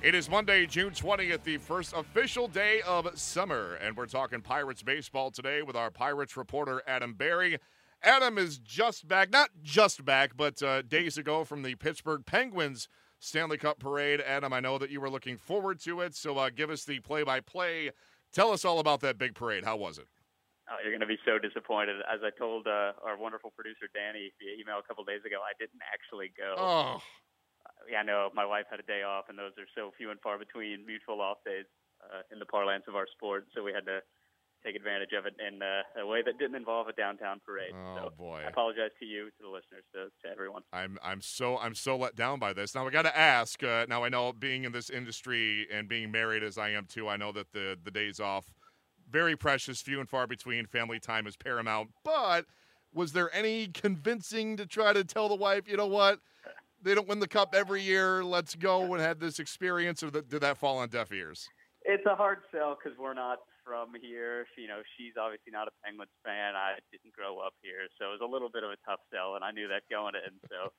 It is Monday, June 20th, the first official day of summer, and we're talking Pirates baseball today with our Pirates reporter, Adam Berry. Adam is just back, not just back, but uh, days ago from the Pittsburgh Penguins Stanley Cup parade. Adam, I know that you were looking forward to it, so uh, give us the play by play. Tell us all about that big parade. How was it? Oh, you're going to be so disappointed. As I told uh, our wonderful producer Danny via email a couple days ago, I didn't actually go. Oh. Yeah, I know my wife had a day off, and those are so few and far between mutual off days uh, in the parlance of our sport. So we had to take advantage of it in uh, a way that didn't involve a downtown parade. Oh so boy! I apologize to you, to the listeners, to, to everyone. I'm I'm so I'm so let down by this. Now we got to ask. Uh, now I know being in this industry and being married as I am too, I know that the the days off very precious, few and far between. Family time is paramount. But was there any convincing to try to tell the wife, you know what? They don't win the cup every year. Let's go and have this experience, or did that fall on deaf ears? It's a hard sell because we're not from here. You know, she's obviously not a Penguins fan. I didn't grow up here, so it was a little bit of a tough sell, and I knew that going in. So,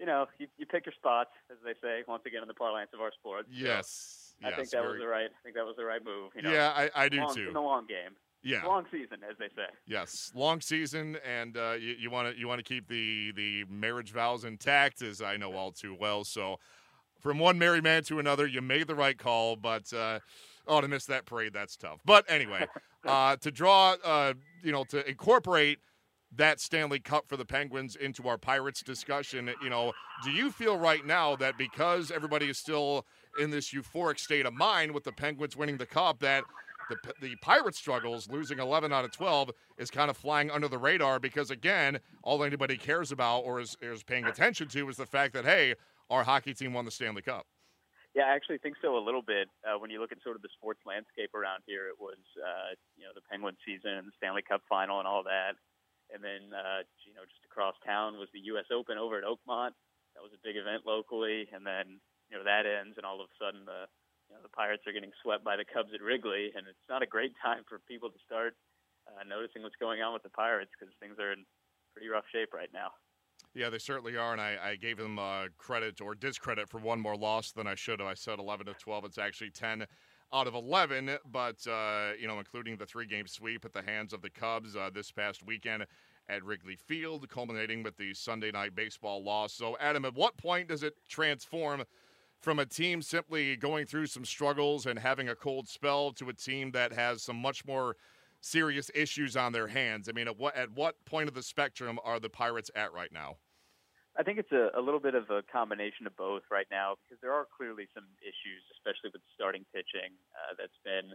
you know, you, you pick your spots, as they say, once again in the parlance of our sport. So. Yes. I yes, think that very... was the right. I think that was the right move. You know, yeah, I, I do long, too. In the long game. Yeah, long season, as they say. Yes, long season, and uh, you want to you want to keep the the marriage vows intact, as I know all too well. So, from one married man to another, you made the right call. But uh, oh, to miss that parade, that's tough. But anyway, uh, to draw, uh, you know, to incorporate that Stanley Cup for the Penguins into our Pirates discussion. You know, do you feel right now that because everybody is still in this euphoric state of mind with the Penguins winning the Cup, that the, the Pirates struggles, losing 11 out of 12, is kind of flying under the radar because, again, all anybody cares about or is, is paying attention to is the fact that, hey, our hockey team won the Stanley Cup. Yeah, I actually think so a little bit. Uh, when you look at sort of the sports landscape around here, it was, uh, you know, the Penguin season and the Stanley Cup final and all that. And then, uh, you know, just across town was the U.S. Open over at Oakmont. That was a big event locally. And then, you know, that ends, and all of a sudden the you know, the Pirates are getting swept by the Cubs at Wrigley, and it's not a great time for people to start uh, noticing what's going on with the Pirates because things are in pretty rough shape right now. Yeah, they certainly are, and I, I gave them uh, credit or discredit for one more loss than I should have. I said 11 to 12. It's actually 10 out of 11, but uh, you know, including the three-game sweep at the hands of the Cubs uh, this past weekend at Wrigley Field, culminating with the Sunday night baseball loss. So, Adam, at what point does it transform? From a team simply going through some struggles and having a cold spell to a team that has some much more serious issues on their hands. I mean, at what at what point of the spectrum are the Pirates at right now? I think it's a, a little bit of a combination of both right now because there are clearly some issues, especially with starting pitching, uh, that's been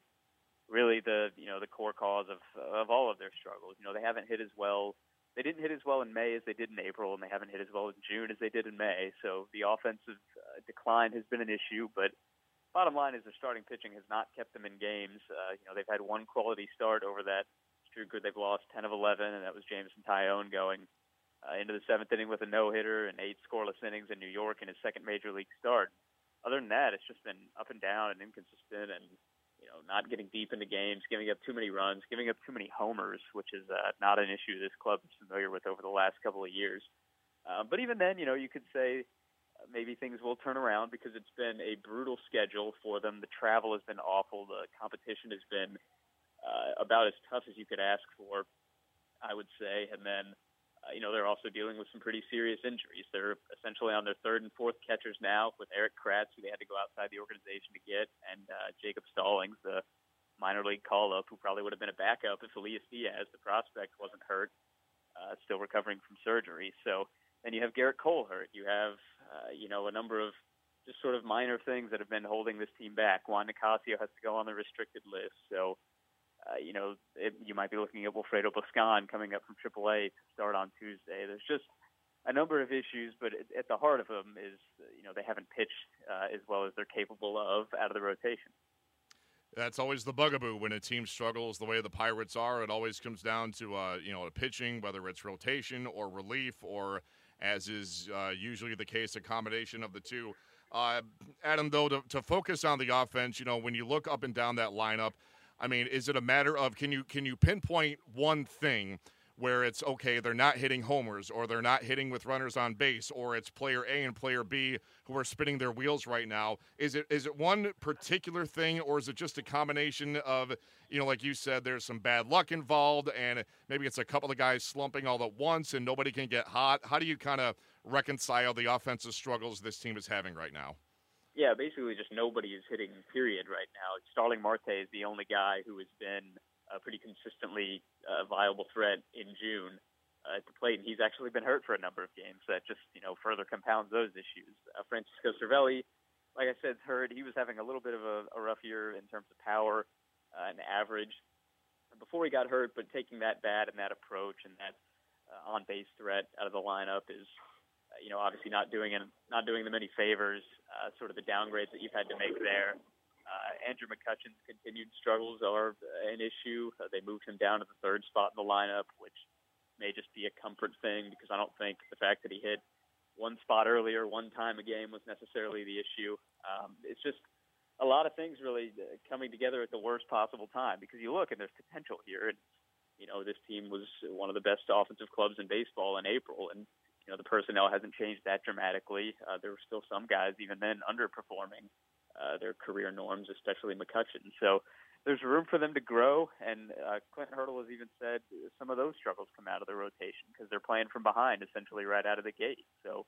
really the you know the core cause of of all of their struggles. You know, they haven't hit as well they didn't hit as well in May as they did in April, and they haven't hit as well in June as they did in May. So the offensive uh, decline has been an issue, but bottom line is their starting pitching has not kept them in games. Uh, you know, they've had one quality start over that streak where they've lost 10 of 11, and that was Jameson Taillon going uh, into the seventh inning with a no-hitter and eight scoreless innings in New York in his second major league start. Other than that, it's just been up and down and inconsistent, and you know, not getting deep into games, giving up too many runs, giving up too many homers, which is uh, not an issue this club is familiar with over the last couple of years. Uh, but even then, you know, you could say uh, maybe things will turn around because it's been a brutal schedule for them. The travel has been awful. The competition has been uh, about as tough as you could ask for, I would say. And then uh, you know, they're also dealing with some pretty serious injuries. They're essentially on their third and fourth catchers now with Erik Kratz, who they had to go outside the organization to get, and uh, Jacob Stallings, the minor league call up, who probably would have been a backup if Elias Diaz, the prospect, wasn't hurt, uh, still recovering from surgery. So then you have Gerrit Cole hurt. You have, uh, you know, a number of just sort of minor things that have been holding this team back. Juan Nicasio has to go on the restricted list. So, uh, you know, it, you might be looking at Wilfredo Boscan coming up from AAA to start on Tuesday. There's just a number of issues, but at the heart of them is, you know, they haven't pitched uh, as well as they're capable of out of the rotation. That's always the bugaboo when a team struggles the way the Pirates are. It always comes down to uh, you know a pitching, whether it's rotation or relief, or as is uh, usually the case, a combination of the two. Uh, Adam, though, to, to focus on the offense, you know, when you look up and down that lineup, I mean, is it a matter of can you can you pinpoint one thing? where it's okay, they're not hitting homers or they're not hitting with runners on base or it's player A and player B who are spinning their wheels right now. Is it is it one particular thing or is it just a combination of, you know, like you said, there's some bad luck involved and maybe it's a couple of guys slumping all at once and nobody can get hot? How do you kind of reconcile the offensive struggles this team is having right now? Yeah, basically just nobody is hitting period right now. Starling Marte is the only guy who has been a pretty consistently uh, viable threat in June uh, at the plate, and he's actually been hurt for a number of games. That just you know further compounds those issues. Uh, Francisco Cervelli, like I said, hurt. He was having a little bit of a, a rough year in terms of power uh, and average before he got hurt, but taking that bat and that approach and that uh, on base threat out of the lineup is. You know, obviously not doing it, not doing them any favors. Uh, sort of the downgrades that you've had to make there. Uh, Andrew McCutchen's continued struggles are an issue. Uh, they moved him down to the third spot in the lineup, which may just be a comfort thing because I don't think the fact that he hit one spot earlier, one time a game was necessarily the issue. Um, it's just a lot of things really uh, coming together at the worst possible time because you look and there's potential here. And, you know, this team was one of the best offensive clubs in baseball in April. And, you know, the personnel hasn't changed that dramatically. Uh, there were still some guys even then underperforming uh, their career norms, especially McCutchen. So there's room for them to grow. And uh, Clinton Hurdle has even said some of those struggles come out of the rotation because they're playing from behind, essentially right out of the gate. So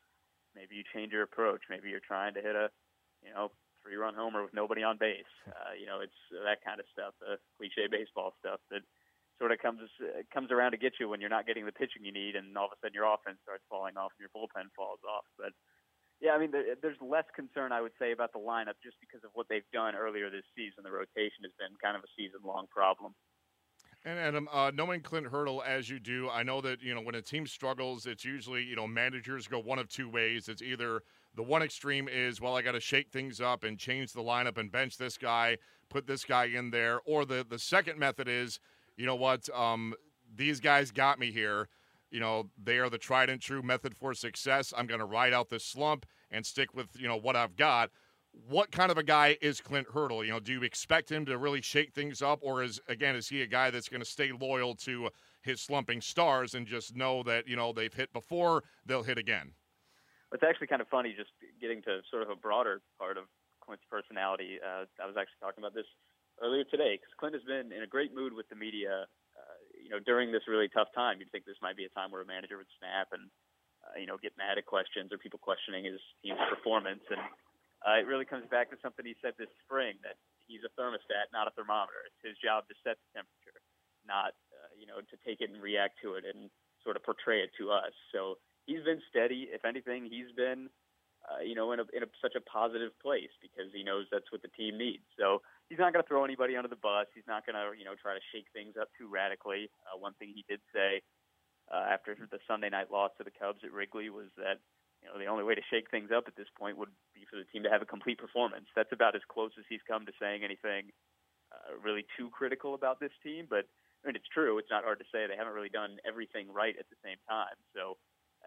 maybe you change your approach. Maybe you're trying to hit a, you know, three-run homer with nobody on base. Uh, you know, it's that kind of stuff, the cliche baseball stuff that sort of comes comes around to get you when you're not getting the pitching you need, and all of a sudden your offense starts falling off and your bullpen falls off. But yeah, I mean, there's less concern, I would say, about the lineup just because of what they've done earlier this season. The rotation has been kind of a season-long problem. And Adam, uh, knowing Clint Hurdle as you do, I know that you know when a team struggles, it's usually you know managers go one of two ways. It's either the one extreme is well, I got to shake things up and change the lineup and bench this guy, put this guy in there, or the the second method is, you know what, um, these guys got me here you know, they are the tried and true method for success. I'm going to ride out this slump and stick with, you know, what I've got. What kind of a guy is Clint Hurdle? You know, do you expect him to really shake things up, or is again is he a guy that's going to stay loyal to his slumping stars and just know that you know they've hit before, they'll hit again? It's actually kind of funny just getting to sort of a broader part of Clint's personality. Uh, I was actually talking about this earlier today because Clint has been in a great mood with the media you know, during this really tough time, you'd think this might be a time where a manager would snap and, uh, you know, get mad at questions or people questioning his team's performance. And uh, it really comes back to something he said this spring that he's a thermostat, not a thermometer. It's his job to set the temperature, not, uh, you know, to take it and react to it and sort of portray it to us. So he's been steady. If anything, he's been uh, you know, in, a, in a, such a positive place because he knows that's what the team needs. So he's not going to throw anybody under the bus. He's not going to, you know, try to shake things up too radically. Uh, one thing he did say uh, after the Sunday night loss to the Cubs at Wrigley was that, you know, the only way to shake things up at this point would be for the team to have a complete performance. That's about as close as he's come to saying anything uh, really too critical about this team. But I mean, it's true. It's not hard to say they haven't really done everything right at the same time. So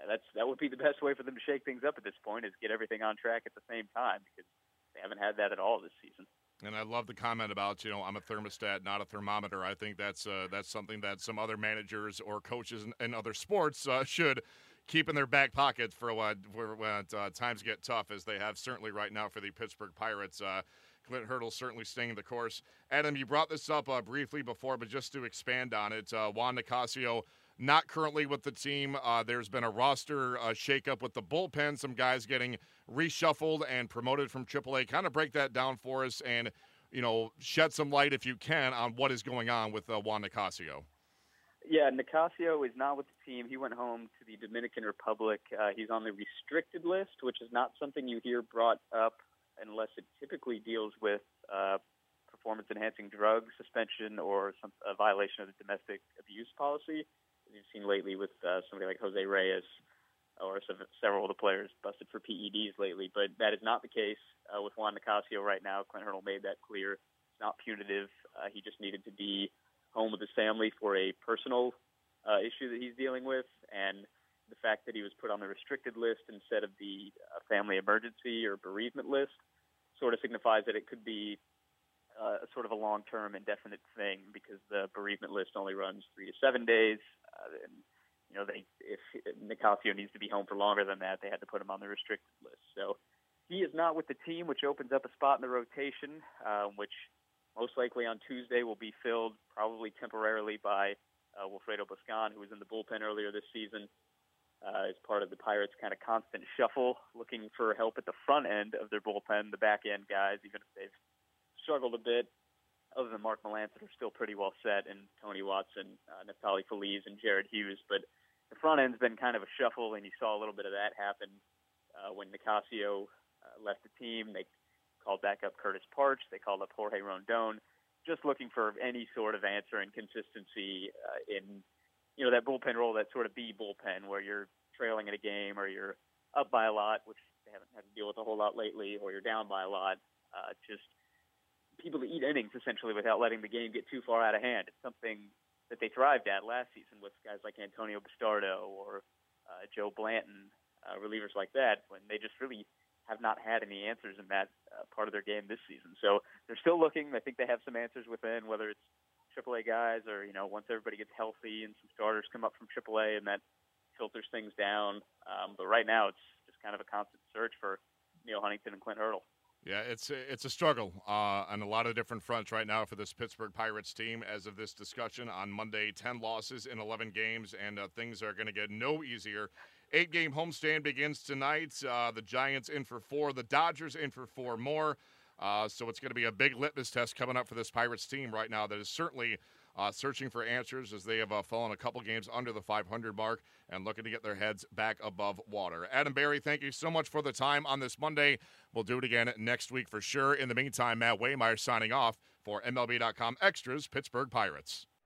that's that would be the best way for them to shake things up at this point is get everything on track at the same time because they haven't had that at all this season. And I love the comment about you know I'm a thermostat, not a thermometer. I think that's uh, that's something that some other managers or coaches in, in other sports uh, should keep in their back pocket for when, when uh, times get tough, as they have certainly right now for the Pittsburgh Pirates. Uh, Clint Hurdle certainly staying the course. Adam, you brought this up uh, briefly before, but just to expand on it, uh, Juan Nicasio not currently with the team. Uh, there's been a roster uh, shakeup with the bullpen, some guys getting reshuffled and promoted from AAA. Kind of break that down for us and, you know, shed some light, if you can, on what is going on with uh, Juan Nicasio. Yeah, Nicasio is not with the team. He went home to the Dominican Republic. Uh, he's on the restricted list, which is not something you hear brought up unless it typically deals with uh, performance enhancing drug suspension or some, a violation of the domestic abuse policy you've seen lately with uh, somebody like Jose Reyes or some, several of the players busted for PEDs lately. But that is not the case uh, with Juan Nicasio right now. Clint Hurdle made that clear It's not punitive. Uh, he just needed to be home with his family for a personal uh, issue that he's dealing with, and the fact that he was put on the restricted list instead of the uh, family emergency or bereavement list sort of signifies that it could be uh, sort of a long-term indefinite thing because the bereavement list only runs three to seven days. Uh, and, you know, they if Nicasio needs to be home for longer than that, they had to put him on the restricted list. So he is not with the team, which opens up a spot in the rotation, uh, which most likely on Tuesday will be filled probably temporarily by uh, Wilfredo Boscan, who was in the bullpen earlier this season. Uh, as part of the Pirates' kind of constant shuffle, looking for help at the front end of their bullpen, the back end guys, even if they've struggled a bit. Other than Mark Melancon, are still pretty well set, and Tony Watson, uh, Neftali Feliz, and Jared Hughes. But the front end's been kind of a shuffle, and you saw a little bit of that happen uh, when Nicasio uh, left the team. They called back up Curtis Partch. They called up Jorge Rondon, just looking for any sort of answer and consistency uh, in you know that bullpen role, that sort of B bullpen where you're trailing in a game or you're up by a lot, which they haven't had to deal with a whole lot lately, or you're down by a lot. Uh, just people to eat innings essentially without letting the game get too far out of hand. It's something that they thrived at last season with guys like Antonio Bastardo or uh, Joe Blanton, uh, relievers like that, when they just really have not had any answers in that uh, part of their game this season. So they're still looking. I think they have some answers within, whether it's AAA guys or you know once everybody gets healthy and some starters come up from AAA and that filters things down. Um, but right now it's just kind of a constant search for Neal Huntington and Clint Hurdle. Yeah, it's it's a struggle uh, on a lot of different fronts right now for this Pittsburgh Pirates team. As of this discussion on Monday, ten losses in eleven games, and uh, things are going to get no easier. Eight game homestand begins tonight. Uh, the Giants in for four, the Dodgers in for four more. Uh, so it's going to be a big litmus test coming up for this Pirates team right now. That is certainly uh, searching for answers as they have uh, fallen a couple games under the 500 mark and looking to get their heads back above water. Adam Berry, thank you so much for the time on this Monday. We'll do it again next week for sure. In the meantime, Matt Waymeyer signing off for MLB.com Extras, Pittsburgh Pirates.